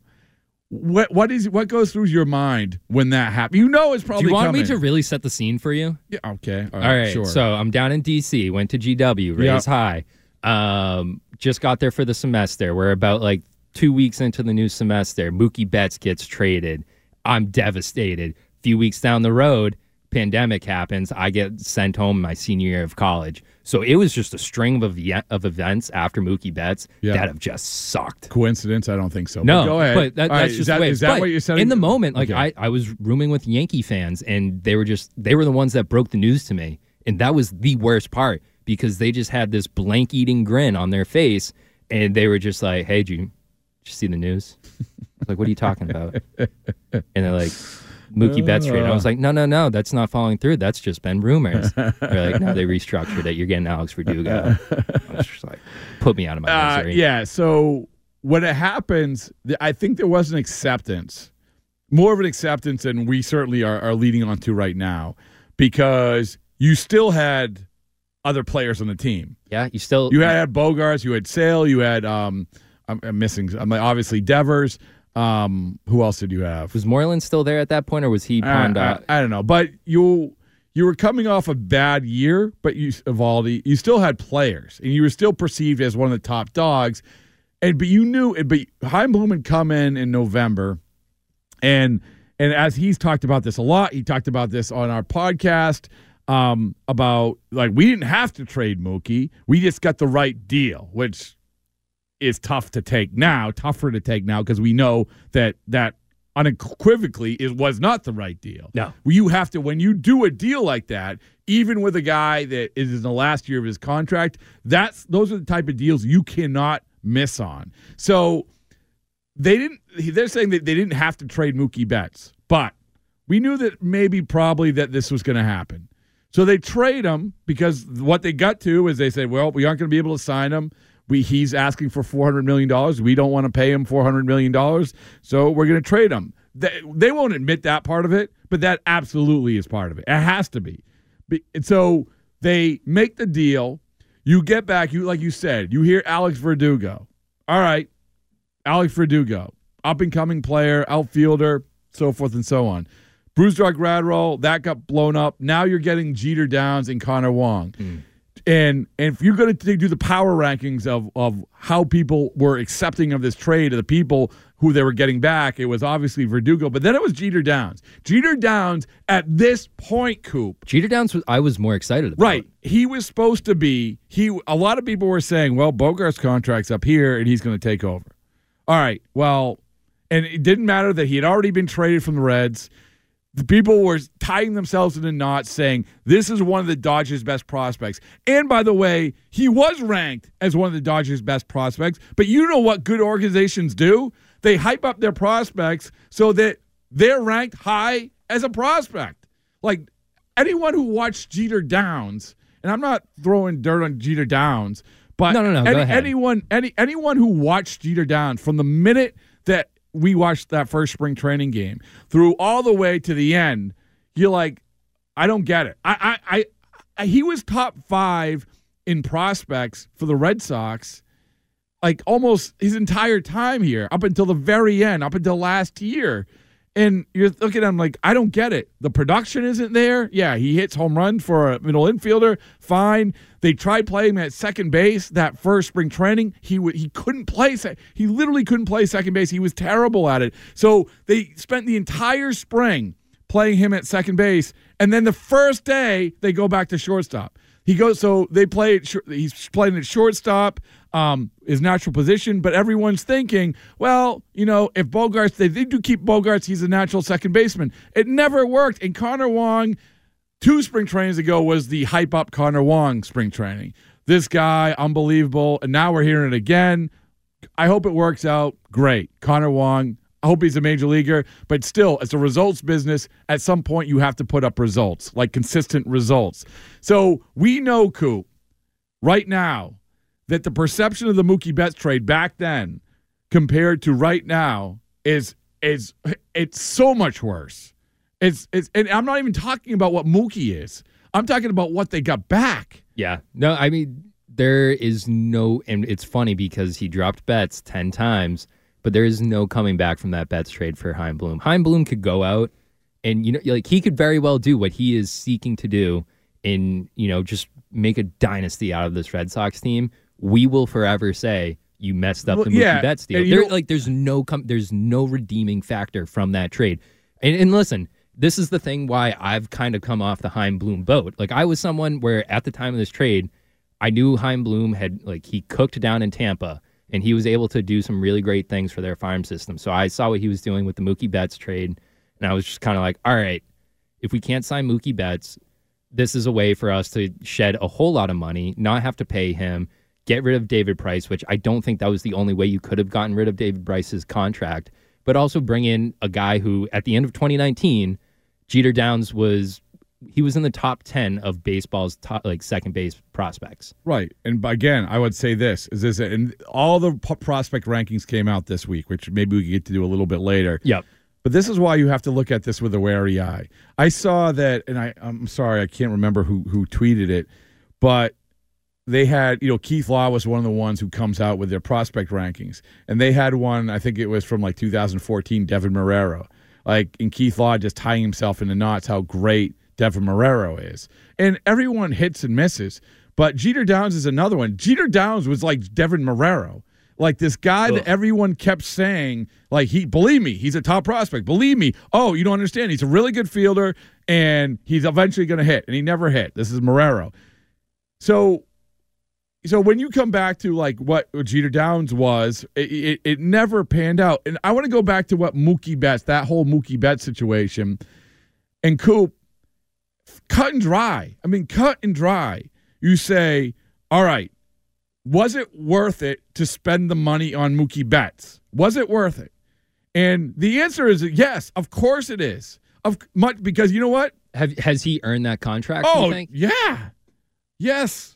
S6: What what is what goes through your mind when that happens? You know it's probably.
S7: Do you want
S6: coming.
S7: me to really set the scene for you?
S6: Yeah. Okay. All
S7: All
S6: right.
S7: right.
S6: Sure.
S7: So I'm down in DC, went to GW, raise
S6: Yeah.
S7: high. Um, just got there for the semester. We're about like two weeks into the new semester. Mookie Betts gets traded. I'm devastated. A few weeks down the road, pandemic happens. I get sent home my senior year of college. So it was just a string of ev- of events after Mookie Betts
S6: Yeah.
S7: that have just sucked.
S6: Coincidence? I don't think so.
S7: No,
S6: but go ahead.
S7: but that, that's
S6: right,
S7: just
S6: is that, is that what you're saying?
S7: In the moment, like
S6: Okay.
S7: I, I was rooming with Yankee fans, and they were just they were the ones that broke the news to me, and that was the worst part because they just had this blank eating grin on their face, and they were just like, "Hey, did you, did you see the news?" I was like, "What are you talking about?" and they're like. Mookie Betts trade. And I was like, no, no, no, that's not following through. That's just been rumors. They're like, no, they restructured it. You're getting Alex Verdugo. I was just like, put me out of my
S6: Uh,
S7: misery.
S6: yeah. So when it happens, I think there was an acceptance, more of an acceptance than we certainly are, are leading on to right now, because you still had other players on the team.
S7: Yeah, you still
S6: You had Bogaerts, you had Sale, you had um, I'm, I'm missing. I'm like, obviously Devers. Um, who else did you have?
S7: Was Moreland still there at that point, or was he
S6: I,
S7: pawned
S6: I-
S7: out?
S6: I don't know, but you you were coming off a bad year, but you Eovaldi, you still had players, and you were still perceived as one of the top dogs. And but you knew, but Chaim Bloom had come in in November, and and as he's talked about this a lot, he talked about this on our podcast um, about like we didn't have to trade Mookie, we just got the right deal, which is tough to take now, tougher to take now because we know that that unequivocally it was not the right deal.
S7: No.
S6: You have to when you do a deal like that, even with a guy that is in the last year of his contract, that's those are the type of deals you cannot miss on. So they didn't they're saying that they didn't have to trade Mookie Betts, but we knew that maybe probably that this was going to happen. So they trade him because what they got to is they said, well, we aren't going to be able to sign him. We he's asking for four hundred million dollars. We don't want to pay him four hundred million dollars, so we're going to trade him. They, they won't admit that part of it, but that absolutely is part of it. It has to be. So they make the deal. You get back, you like you said, you hear Alex Verdugo. All right, Alex Verdugo, up and coming player, outfielder, so forth and so on. Brusdar Graterol, that got blown up. Now you're getting Jeter Downs and Connor Wong. Hmm. And and if you're going to do the power rankings of of how people were accepting of this trade, of the people who they were getting back, it was obviously Verdugo, but then it was Jeter Downs. Jeter Downs at this point, Coop,
S7: Jeter Downs was I was more excited about.
S6: Right. He was supposed to be he a lot of people were saying, well, Bogaerts' contract's up here and he's going to take over. All right. Well, and it didn't matter that he had already been traded from the Reds. The people were tying themselves in a knot saying this is one of the Dodgers' best prospects. And by the way, he was ranked as one of the Dodgers' best prospects. But you know what good organizations do? They hype up their prospects so that they're ranked high as a prospect. Like anyone who watched Jeter Downs, and I'm not throwing dirt on Jeter Downs, but
S7: No, no, no,
S6: any- anyone any anyone who watched Jeter Downs from the minute that we watched that first spring training game through all the way to the end, you're like, I don't get it. I I, I, he was top five in prospects for the Red Sox like almost his entire time here up until the very end, up until last year. And you're looking at him like, I don't get it. The production isn't there. Yeah, he hits home run for a middle infielder. Fine. They tried playing him at second base that first spring training. He w- he couldn't play. Se- he literally couldn't play second base. He was terrible at it. So they spent the entire spring playing him at second base, and then the first day they go back to shortstop. He goes, so they play. He's playing at shortstop, um, his natural position. But everyone's thinking, well, you know, if Bogaerts, they, they do keep Bogaerts, he's a natural second baseman. It never worked. And Connor Wong, two spring trainings ago, was the hype up Connor Wong spring training. This guy, unbelievable. And now we're hearing it again. I hope it works out. Great. Connor Wong, I hope he's a major leaguer, but still, it's a results business. At some point, you have to put up results, like consistent results. So we know, Coop, right now, that the perception of the Mookie Betts trade back then compared to right now is is it's so much worse. It's it's and I'm not even talking about what Mookie is. I'm talking about what they got back.
S7: Yeah. No, I mean, there is no, and it's funny because he dropped Betts 10 times, but there is no coming back from that Betts trade for Chaim Bloom. Chaim Bloom could go out and, you know, like he could very well do what he is seeking to do in, you know, just make a dynasty out of this Red Sox team. We will forever say, you messed up
S6: Well,
S7: the Mookie
S6: yeah,
S7: Betts deal. There, like, there's no com- there's no redeeming factor from that trade. And, and listen, this is the thing why I've kind of come off the Chaim Bloom boat. Like I was someone where at the time of this trade, I knew Chaim Bloom had like he cooked down in Tampa and he was able to do some really great things for their farm system. So I saw what he was doing with the Mookie Betts trade, and I was just kind of like, all right, if we can't sign Mookie Betts, this is a way for us to shed a whole lot of money, not have to pay him, get rid of David Price, which I don't think that was the only way you could have gotten rid of David Price's contract, but also bring in a guy who, at the end of 2019, Jeter Downs was he was in the top 10 of baseball's top like second base prospects.
S6: Right. And again, I would say this is this, and all the p- prospect rankings came out this week, which maybe we could get to do a little bit later.
S7: Yep.
S6: But this is why you have to look at this with a wary eye. I saw that, and I, I'm sorry, I can't remember who who tweeted it, but they had, you know, Keith Law was one of the ones who comes out with their prospect rankings, and they had one. I think it was from like 2014, Deven Marrero, like, and Keith Law just tying himself in the knots how great Deven Marrero is, and everyone hits and misses. But Jeter Downs is another one. Jeter Downs was like Devin Marrero. Like this guy that everyone kept saying like he believe me he's a top prospect. Believe me. Oh you don't understand. He's a really good fielder and he's eventually going to hit and he never hit. This is Marrero. So so when you come back to like what Jeter Downs was it, it, it never panned out. And I want to go back to what Mookie Betts that whole Mookie Betts situation. And Coop cut and dry I mean cut and dry you say all right was it worth it to spend the money on Mookie Betts? Was it worth it? And the answer is yes, of course it is. Of much because you know what?
S7: Have has he earned that contract?
S6: Oh yeah, yes.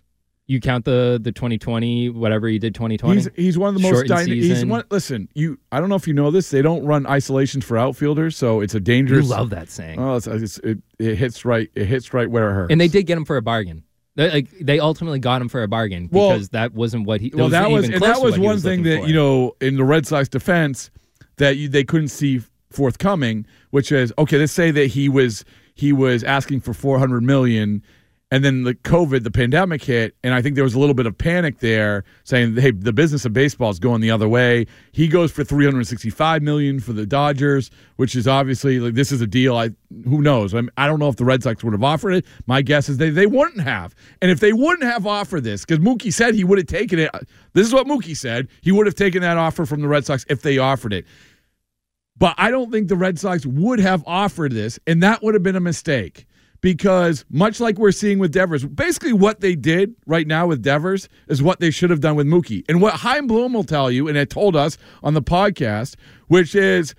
S7: You count the the 2020 whatever he did 2020.
S6: He's he's one of the most dynamic. He's one. Listen, you. I don't know if you know this. They don't run isolations for outfielders, so it's a dangerous.
S7: You love that saying.
S6: Oh, it's, it's, it, it hits right. It hits right where it hurts.
S7: and they did get him for a bargain. They, like they ultimately got him for a bargain
S6: Well-
S7: because that wasn't what he.
S6: well, that was and that was one thing that
S7: for.
S6: you know in the Red Sox defense that you, they couldn't see forthcoming, which is okay. Let's say that he was he was asking for four hundred million, and then the COVID, the pandemic hit, and I think there was a little bit of panic there, saying, "Hey, the business of baseball is going the other way." He goes for three hundred sixty-five million for the Dodgers, which is obviously like this is a deal. I who knows? I, I don't know if the Red Sox would have offered it. My guess is they they wouldn't have, and if they wouldn't have offered this, because Mookie said he would have taken it. This is what Mookie said. He would have taken that offer from the Red Sox if they offered it. But I don't think the Red Sox would have offered this, and that would have been a mistake because much like we're seeing with Devers, basically what they did right now with Devers is what they should have done with Mookie. And what Chaim Bloom will tell you, and it told us on the podcast, which is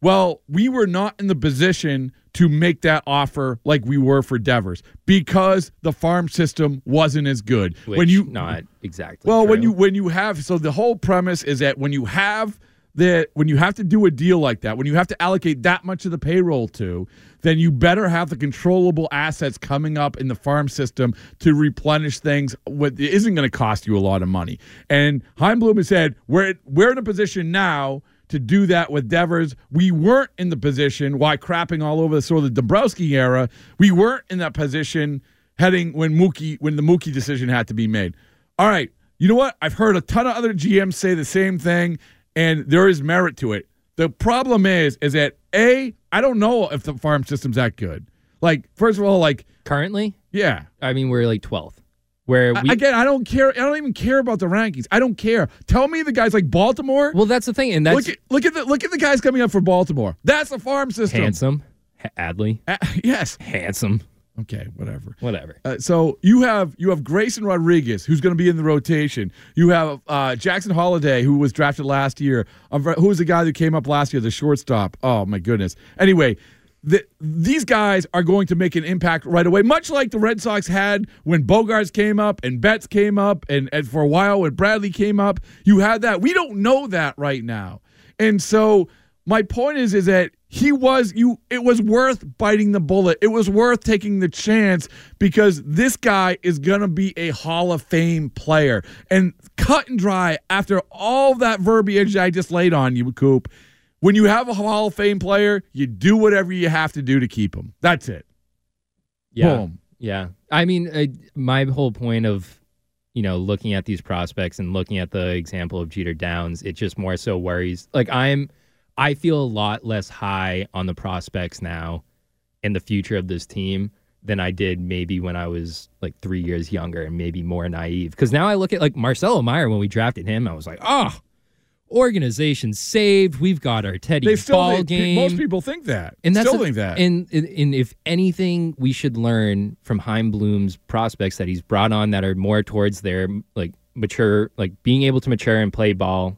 S6: Well, we were not in the position to make that offer like we were for Devers because the farm system wasn't as good.
S7: Which,
S6: when you
S7: not exactly.
S6: well, when you when you have so the whole premise is that when you have that when you have to do a deal like that, when you have to allocate that much of the payroll to, then you better have the controllable assets coming up in the farm system to replenish things. What isn't going to cost you a lot of money. And Chaim Bloom has said we're we're in a position now to do that with Devers. We weren't in the position why crapping all over the sort of the Dombrowski era. We weren't in that position heading when Mookie when the Mookie decision had to be made. All right, you know what? I've heard a ton of other GMs say the same thing, and there is merit to it. The problem is, is that a I don't know if the farm system's that good. Like, first of all, like
S7: currently,
S6: yeah.
S7: I mean, we're like 12th. Where we,
S6: Again, I don't care. I don't even care about the rankings. I don't care. Tell me the guys like Baltimore.
S7: well, that's the thing, and that's
S6: look at look at the look at the guys coming up for Baltimore. That's the farm system.
S7: handsome, Adley,
S6: Uh, yes.
S7: handsome,
S6: Okay. Whatever.
S7: whatever.
S6: Uh, so you have you have Grayson Rodriguez, who's going to be in the rotation. You have uh, Jackson Holliday, who was drafted last year. Um, who was the guy that came up last year, the shortstop? Oh my goodness. Anyway, the, these guys are going to make an impact right away, much like the Red Sox had when Bogaerts came up and Betts came up, and, and for a while when Bradley came up. You had that. We don't know that right now, and so my point is is that he was you it was worth biting the bullet it was worth taking the chance because this guy is gonna be a hall of fame player and cut and dry after all that verbiage i just laid on you coop when you have a hall of fame player you do whatever you have to do to keep him that's it
S7: Yeah,
S6: Boom.
S7: yeah. I mean, I, my whole point of you know looking at these prospects and looking at the example of Jeter Downs, it just more so worries. Like I'm, I feel a lot less high on the prospects now in the future of this team than I did maybe when I was like three years younger and maybe more naive. Because now I look at like Marcelo Mayer when we drafted him, I was like, oh, organization saved. We've got our Teddy
S6: they still
S7: ball
S6: they-
S7: game.
S6: most people think that
S7: And that's
S6: still
S7: the-
S6: think that
S7: And, and and if anything, we should learn from Chaim Bloom's prospects that he's brought on that are more towards their like mature, like being able to mature and play ball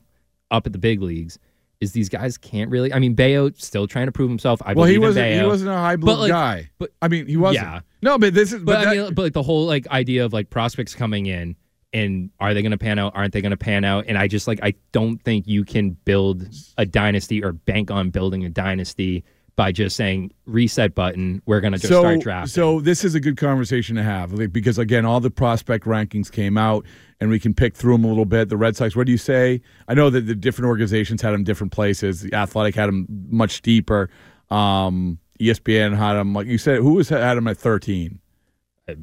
S7: up at the big leagues. Is these guys can't really? I mean, Bello still trying to prove himself. I
S6: well he wasn't he wasn't a high blue
S7: like,
S6: guy
S7: but-
S6: i mean he wasn't
S7: Yeah.
S6: no but this is
S7: But,
S6: but,
S7: I mean, but like the whole like idea of like prospects coming in and are they going to pan out? Aren't they going to pan out? And I just like I don't think you can build a dynasty or bank on building a dynasty by just saying reset button. We're going to just start drafting.
S6: So this is a good conversation to have like, because again, all the prospect rankings came out, and we can pick through them a little bit. The Red Sox, what do you say? I know that the different organizations had them different places. The Athletic had them much deeper. Um, ESPN had them like you said. Who was had them at thirteen?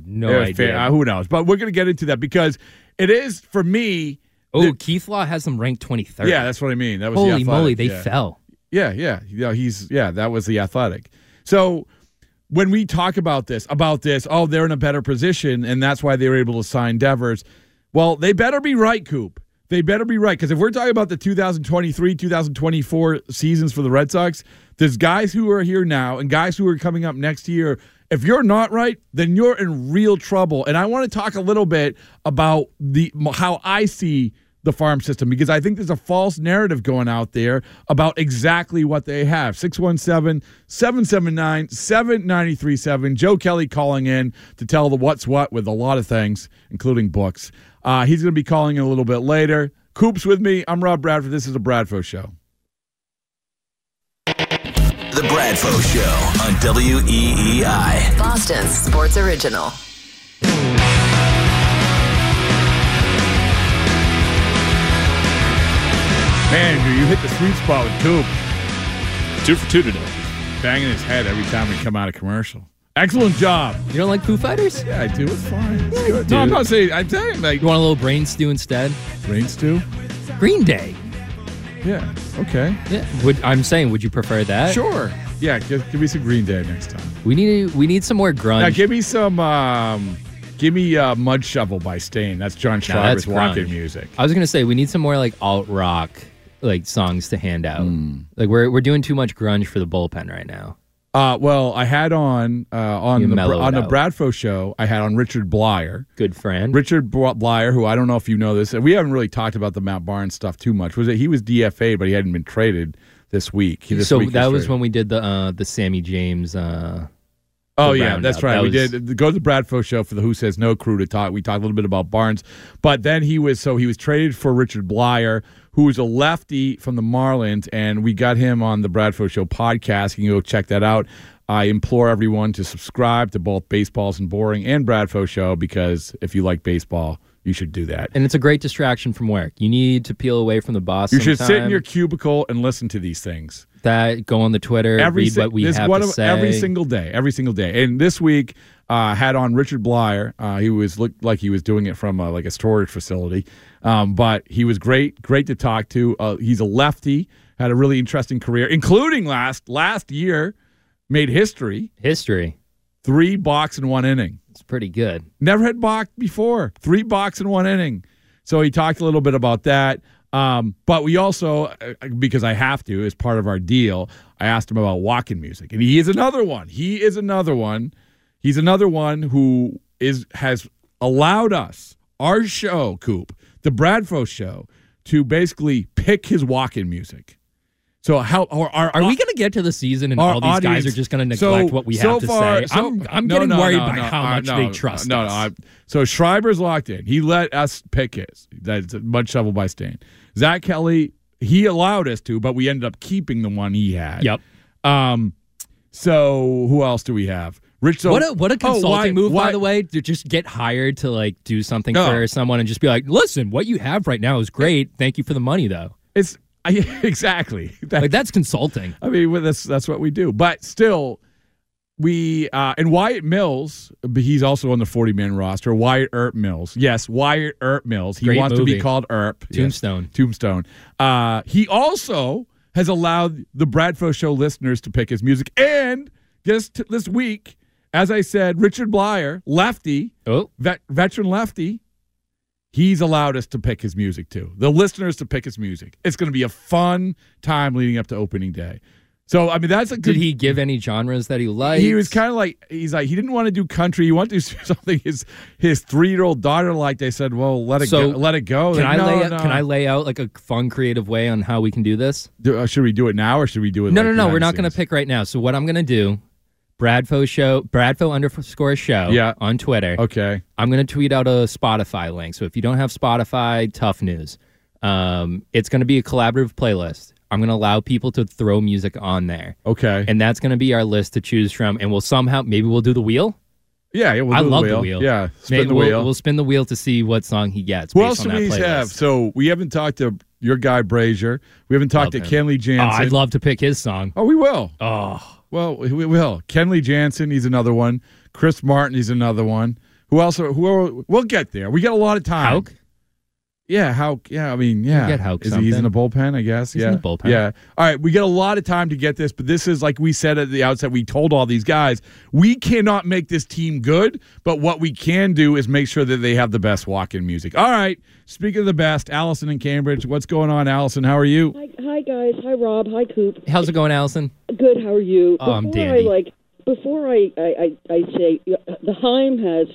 S7: No idea.
S6: fair- uh, who knows? But we're going to get into that because it is for me.
S7: oh,
S6: the-
S7: Keith Law has them ranked 23rd.
S6: yeah, that's what I mean. That was the
S7: Holy moly, they
S6: yeah.
S7: fell.
S6: Yeah, yeah, yeah. He's yeah. That was the athletic. So when we talk about this, about this, oh, they're in a better position, and that's why they were able to sign Devers. Well, they better be right, Coop. They better be right because if we're talking about the 2023, 2024 seasons for the Red Sox, there's guys who are here now and guys who are coming up next year. If you're not right, then you're in real trouble. And I want to talk a little bit about the how I see the farm system because I think there's a false narrative going out there about exactly what they have. 617 779 7937. Joe Kelly calling in to tell the what's what with a lot of things, including books. Uh, he's going to be calling in a little bit later. Coop's with me. I'm Rob Bradford. This is a Bradford Show.
S3: The Bradford Show on WEEI.
S4: Boston sports original.
S6: Man, dude, you hit the sweet spot with Coop.
S9: Two for two today.
S6: Banging his head every time we come out of commercial. Excellent job.
S7: You don't like Foo Fighters?
S6: Yeah, I do. It's fine. It's good. No, I'm not saying. I'm saying like
S7: You want a little brain stew instead?
S6: brain stew.
S7: Green Day.
S6: Yeah. Okay.
S7: Yeah. Would I'm saying, would you prefer that?
S6: Sure. Yeah. Give, give me some Green Day next time.
S7: We need we need some more grunge.
S6: Now, give me some. Um, give me uh, "Mud Shovel" by Staind. That's John
S7: Now, that's
S6: Schreiber's rocket music.
S7: I was gonna say we need some more like alt rock like songs to hand out.
S6: Hmm.
S7: Like we're we're doing too much grunge for the bullpen right now.
S6: Uh, well, I had on uh, on
S7: You
S6: the on the. Bradfo show. I had on Richard Bleier.
S7: Good friend.
S6: Richard Bl- Bleier, who I don't know if you know this, we haven't really talked about the Matt Barnes stuff too much. Was it he was DFA, but he hadn't been traded, this week. This
S7: so
S6: week
S7: that was
S6: straight.
S7: when we did the uh, the Sammy James. Uh,
S6: Oh yeah, that's
S7: roundup.
S6: right.
S7: That
S6: we
S7: was-
S6: did go to the Bradfo show for the Who Says No crew to talk. We talked a little bit about Barnes, but then he was so he was traded for Richard Bleier, who was a lefty from the Marlins, and we got him on the Bradfo show podcast. You can go check that out. I implore everyone to subscribe to both Baseball Isn't Boring and Bradfo show because if you like baseball, you should do that.
S7: and it's a great distraction from work. You need to peel away from the boss.
S6: You should sit in your cubicle and listen to these things.
S7: that go on the Twitter,
S6: every
S7: read
S6: si-
S7: what we have to
S6: of-
S7: say.
S6: every single day, every single day. And this week uh, had on Richard Bleier. Uh, he was looked like he was doing it from uh, like a storage facility, um, but he was great, great to talk to. Uh, he's a lefty, had a really interesting career, including last last year, made history.
S7: History,
S6: three box in one inning.
S7: It's pretty good.
S6: Never had balked before. Three balks in one inning. So he talked a little bit about that. Um, but we also, uh, because I have to, as part of our deal, I asked him about walking music, and he is another one. He is another one. He's another one who is has allowed us our show, Coop, the Bradfo show, to basically pick his walk-in music. So how or our,
S7: Are we going to get to the season and all these guys are just going to
S6: so-
S7: neglect what we
S6: so
S7: have to
S6: far-
S7: say?
S6: so-
S7: I'm, I'm
S6: no,
S7: getting
S6: no,
S7: worried
S6: no,
S7: by how
S6: uh,
S7: much they trust
S6: no,
S7: us.
S6: No, so Schreiber's locked in. He let us pick his. That's mud shovel by Staind. Zack Kelly, he allowed us to, but we ended up keeping the one he had.
S7: Yep.
S6: Um. So who else do we have? Rich. So,
S7: what a what a
S6: Oh,
S7: consulting
S6: why-
S7: move,
S6: why-
S7: by the way, to just get hired to like do something
S6: No.
S7: for someone and just be like, listen, what you have right now is great. Thank you for the money, though.
S6: It's I, exactly
S7: like that's consulting.
S6: I mean, well, that's that's what we do. But still, we uh, and Wyatt Mills, he's also on the forty man roster. Wyatt Earp Mills, yes, Wyatt Earp Mills. He
S7: Great
S6: wants to be called Earp. Yes.
S7: Tombstone.
S6: Tombstone. Uh, he also has allowed the Bradfo Show listeners to pick his music, and just this week, as I said, Richard Bleier, lefty,
S7: oh,
S6: vet, veteran lefty. He's allowed us to pick his music too. The listeners to pick his music. It's going to be a fun time leading up to opening day. So I mean, that's a good.
S7: Did he give any genres that he liked?
S6: He was kind of like he's like he didn't want to do country. He wanted to do something his his three year old daughter liked. They said, "Well, let it
S7: So,
S6: go, let it go."
S7: Can
S6: Like,
S7: I
S6: no,
S7: lay out,
S6: no.
S7: can I lay out like a fun, creative way on how we can do this?
S6: Do- uh, should we do it now or should we do it?
S7: No,
S6: like
S7: no, no. We're not going to pick right now. So what I'm going to do, Bradfo show, Bradfo underscore show,
S6: Yeah.
S7: on Twitter.
S6: Okay.
S7: I'm going to tweet out a Spotify link. So if you don't have Spotify, tough news. Um, it's going to be a collaborative playlist. I'm going to allow people to throw music on there,
S6: Okay.
S7: and that's going to be our list to choose from. And we'll somehow maybe we'll do the wheel.
S6: Yeah, yeah. We'll
S7: I love
S6: the
S7: the
S6: wheel.
S7: wheel.
S6: Yeah, spin
S7: Maybe
S6: the
S7: we'll,
S6: wheel.
S7: We'll spin the wheel to see what song he gets.
S6: Who else do we have? So we haven't talked to your guy Brasier. We haven't talked
S7: Love
S6: to
S7: him.
S6: Kenley
S7: Oh, I'd love to pick his song.
S6: Oh, we will.
S7: Oh,
S6: Well, we will. Kenley Jansen, he's another one. Chris Martin, he's another one. Who else? Who? Are, we'll get there. We got a lot of time.
S7: Hauk?
S6: Yeah, how? Yeah, I mean, yeah.
S7: get Hauk
S6: Is he, he's in the bullpen, I guess.
S7: He's
S6: yeah,
S7: in the bullpen.
S6: Yeah. All right, we get a lot of time to get this, but this is like we said at the outset. We told all these guys we cannot make this team good, but what we can do is make sure that they have the best walk-in music. All right. Speaking of the best, Allison in Cambridge. What's going on, Allison? How are you?
S10: Hi, hi guys. Hi Rob. Hi Coop.
S7: how's it going, Allison?
S10: Good. How are you?
S7: Oh, I'm
S10: before
S7: dandy.
S10: I like before I I, I, I say uh, the Chaim has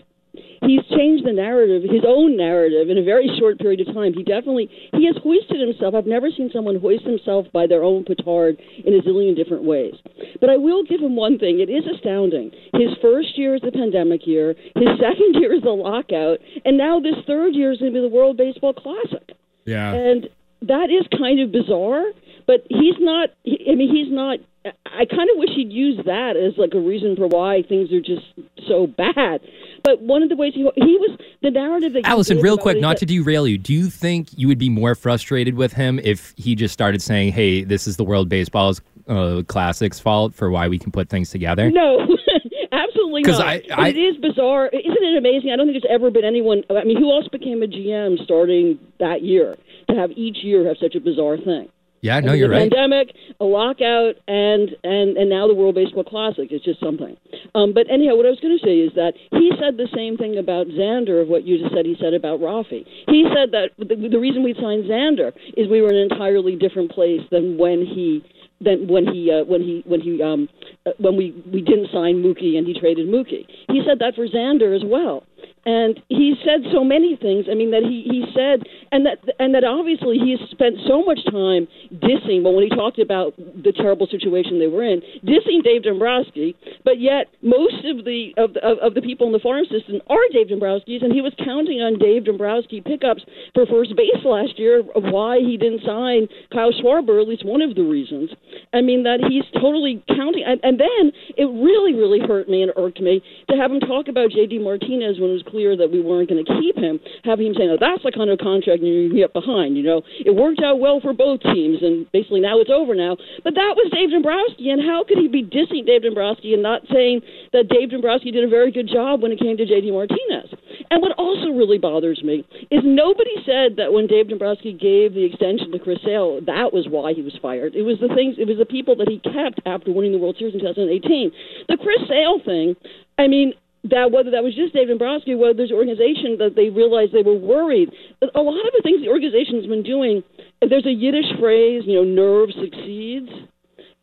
S10: he's changed the narrative, his own narrative, in a very short period of time. He definitely he has hoisted himself. I've never seen someone hoist himself by their own petard in a zillion different ways. But I will give him one thing. It is astounding. His first year is the pandemic year. His second year is the lockout, and now this third year is going to be the World Baseball Classic.
S6: Yeah.
S10: And that is kind of bizarre, but he's not. I mean, he's not. I kind of wish he'd use that as like a reason for why things are just so bad. But one of the ways he he was the narrative that
S7: Allison, real quick, not
S10: said-
S7: to derail you. Do you think you would be more frustrated with him if he just started saying, "Hey, this is the World Baseball's uh, Classics fault for why we can put things together"?
S10: No, absolutely not.
S7: I- I-
S10: it is bizarre. Isn't it amazing? I don't think there's ever been anyone. I mean, who else became a GM starting that year to have each year have such a bizarre thing?
S7: Yeah,
S10: I
S7: no, you're right.
S10: Pandemic, a lockout, and and and now the World Baseball Classic. It's just something. Um, but anyhow, what I was going to say is that he said the same thing about Xander of what you just said. He said about Rafi. He said that the, the reason we signed Xander is we were in an entirely different place than when he than when he uh, when he when he um uh, when we we didn't sign Mookie and he traded Mookie. He said that for Xander as well. And he said so many things. I mean, that he, he said and that and that obviously he spent so much time dissing. But when he talked about the terrible situation they were in, dissing Dave Dombrowski, but yet most of the of of, of the people in the farm system are Dave Dombrowski's, and he was counting on Dave Dombrowski pickups for first base last year of why he didn't sign Kyle Schwarber. At least one of the reasons. I mean that he's totally counting, and, and then it really really hurt me and irked me to have him talk about J.D. Martinez when it was clear that we weren't going to keep him. Having him saying, "Oh, that's the kind of contract get behind." You know, it worked out well for both teams, and basically now it's over now. But that was Dave Dombrowski, and how could he be dissing Dave Dombrowski and not saying that Dave Dombrowski did a very good job when it came to J.D. Martinez? And what also really bothers me is nobody said that when Dave Dombrowski gave the extension to Chris Sale, that was why he was fired. It was the things, it was the people that he kept after winning the World Series in 2018. The Chris Sale thing, I mean, that whether that was just Dave Dombrowski, whether there's an organization that they realized they were worried. A lot of the things the organization's been doing, there's a Yiddish phrase, you know, nerve succeeds.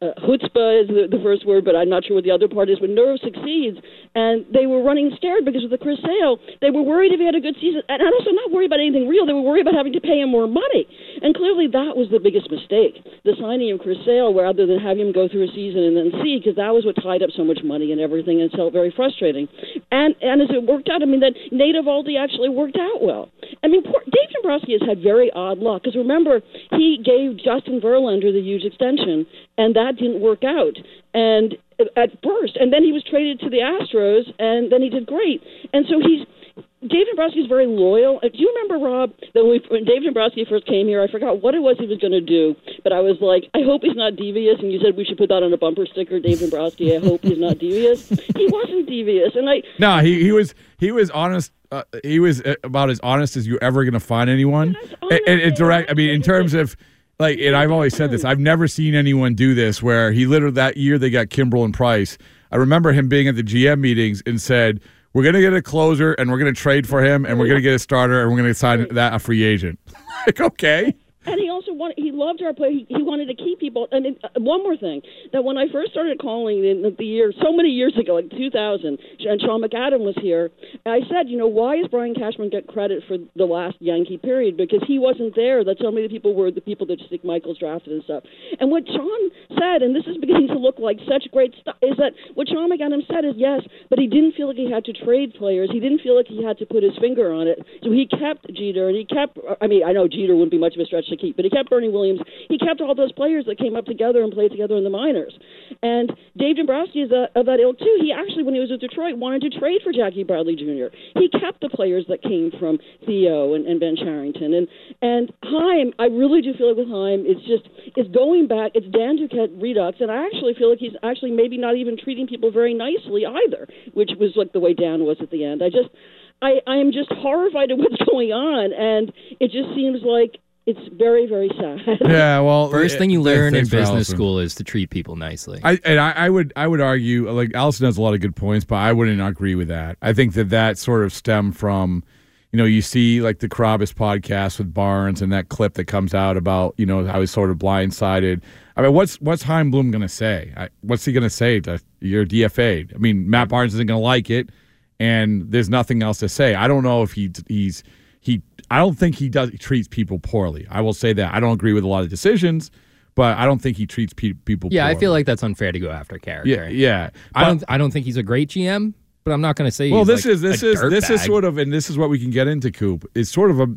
S10: Uh, chutzpah is the, the first word, but I'm not sure what the other part is. But nerve succeeds, and they were running scared because of the Chris Sale. They were worried if he had a good season, and also not worried about anything real. They were worried about having to pay him more money, and clearly that was the biggest mistake: the signing of Chris Sale, rather than having him go through a season and then see, because that was what tied up so much money and everything, and felt very frustrating. And and as it worked out, I mean, that Nate Eovaldi actually worked out well. I mean, poor, Dave Dombrowski has had very odd luck because remember he gave Justin Verlander the huge extension, and that didn't work out. And at first, and then he was traded to the Astros, and then he did great. And so he's Dave Dombrowski is very loyal. Do you remember Rob that when, we, when Dave Dombrowski first came here? I forgot what it was he was going to do, but I was like, I hope he's not devious. And you said we should put that on a bumper sticker, Dave Dombrowski. I hope he's not devious. He wasn't devious, and I
S6: No, he he was he was honest. Uh, he was uh, about as honest as you're ever going to find anyone. And, and, and direct. I mean, in terms of like, and I've always said this. I've never seen anyone do this where he literally that year they got Kimbrel and Price. I remember him being at the GM meetings and said, "We're going to get a closer and we're going to trade for him and we're going to get a starter and we're going to sign that a free agent." like, okay.
S10: And he also wanted, loved our play. He, he wanted to keep people. And it, uh, one more thing, that when I first started calling in the, year, so many years ago, like 2000, and Sean McAdam was here, I said, you know, why is Brian Cashman get credit for the last Yankee period? Because he wasn't there. That so many people were the people that Stick Michaels drafted and stuff. And what Sean said, and this is beginning to look like such great stuff, is that what Sean McAdam said is yes, but he didn't feel like he had to trade players. He didn't feel like he had to put his finger on it. So he kept Jeter, and he kept, I mean, I know Jeter wouldn't be much of a stretch to keep, but he kept Bernie Williams. He kept all those players that came up together and played together in the minors. And Dave Dombrowski is a, of that ilk too. He actually, when he was with Detroit, wanted to trade for Jackie Bradley Jr. He kept the players that came from Theo and, and Ben Cherington. And and Chaim, I really do feel like with Chaim, it's just it's going back. It's Dan Duquette redux, and I actually feel like he's actually maybe not even treating people very nicely either, which was like the way Dan was at the end. I just. I, I am just horrified at what's going on, and it just seems like it's very, very sad.
S6: Yeah, well,
S7: First
S6: it-
S7: thing you learn in business
S6: Allison.
S7: school is to treat people nicely.
S6: I and I, I would I would argue like Allison has a lot of good points, but I wouldn't agree with that. I think that that sort of stemmed from, you know, you see like the Carrabis podcast with Barnes and that clip that comes out about you know how he's sort of blindsided. I mean, what's what's Chaim Bloom going to say? I, what's he going to say to you're DFA'd? I mean, Matt Barnes isn't going to like it, and there's nothing else to say. I don't know if he he's he. I don't think he does he treats people poorly. I will say that I don't agree with a lot of decisions, but I don't think he treats pe- people.
S7: yeah, I feel like that's unfair to go after character.
S6: Yeah, yeah.
S7: I don't. I don't think he's a great GM, but I'm not going to say.
S6: well,
S7: he's
S6: this
S7: like
S6: is this is this is sort of, and this is what we can get into. Coop It's sort of a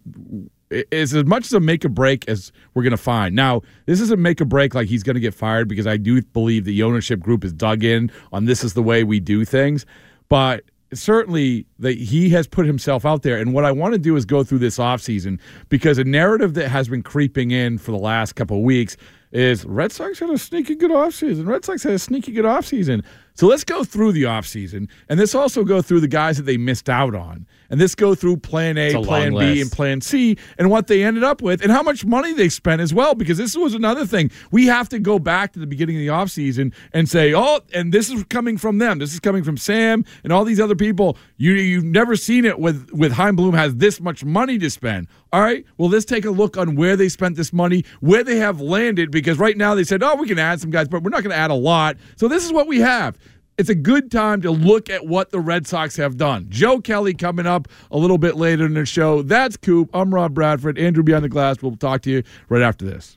S6: is as much as a make or break as we're going to find. Now, this isn't make or break like he's going to get fired because I do believe the ownership group is dug in on this is the way we do things, but certainly that he has put himself out there. And what i want to do is go through this offseason because a narrative that has been creeping in for the last couple of weeks is red sox had a sneaky good offseason. Red sox had a sneaky good offseason. So let's go through the offseason and this also go through the guys that they missed out on and this go through plan a
S7: a
S6: plan b
S7: list.
S6: and plan c and what they ended up with and how much money they spent as well because this was another thing. We have to go back to the beginning of the offseason and say oh and this is coming from them. This is coming from sam and all these other people. You you've never seen it with with Chaim Bloom has this much money to spend. All right? Well let's take a look on where they spent this money where they have landed because right now they said oh we can add some guys but we're not going to add a lot. So this is what we have it's a good time to look at what the Red Sox have done. Joe Kelly coming up a little bit later in the show. That's Coop. I'm Rob Bradford. Andrew Beyond the Glass. We'll talk to you right after this.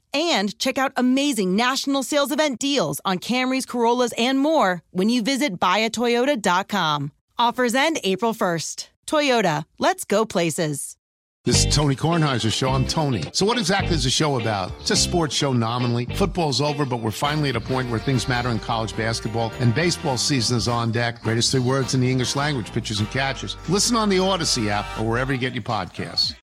S11: and check out amazing national sales event deals on Camrys, Corollas, and more when you visit buyatoyota.com. Offers end April 1st. Toyota, let's go places.
S2: This is Tony Kornheiser's show. I'm Tony. So, what exactly is the show about? It's a sports show nominally. Football's over, but we're finally at a point where things matter in college basketball, and baseball season is on deck. Greatest three words in the English language pitchers and catchers. Listen on the Odyssey app or wherever you get your podcasts.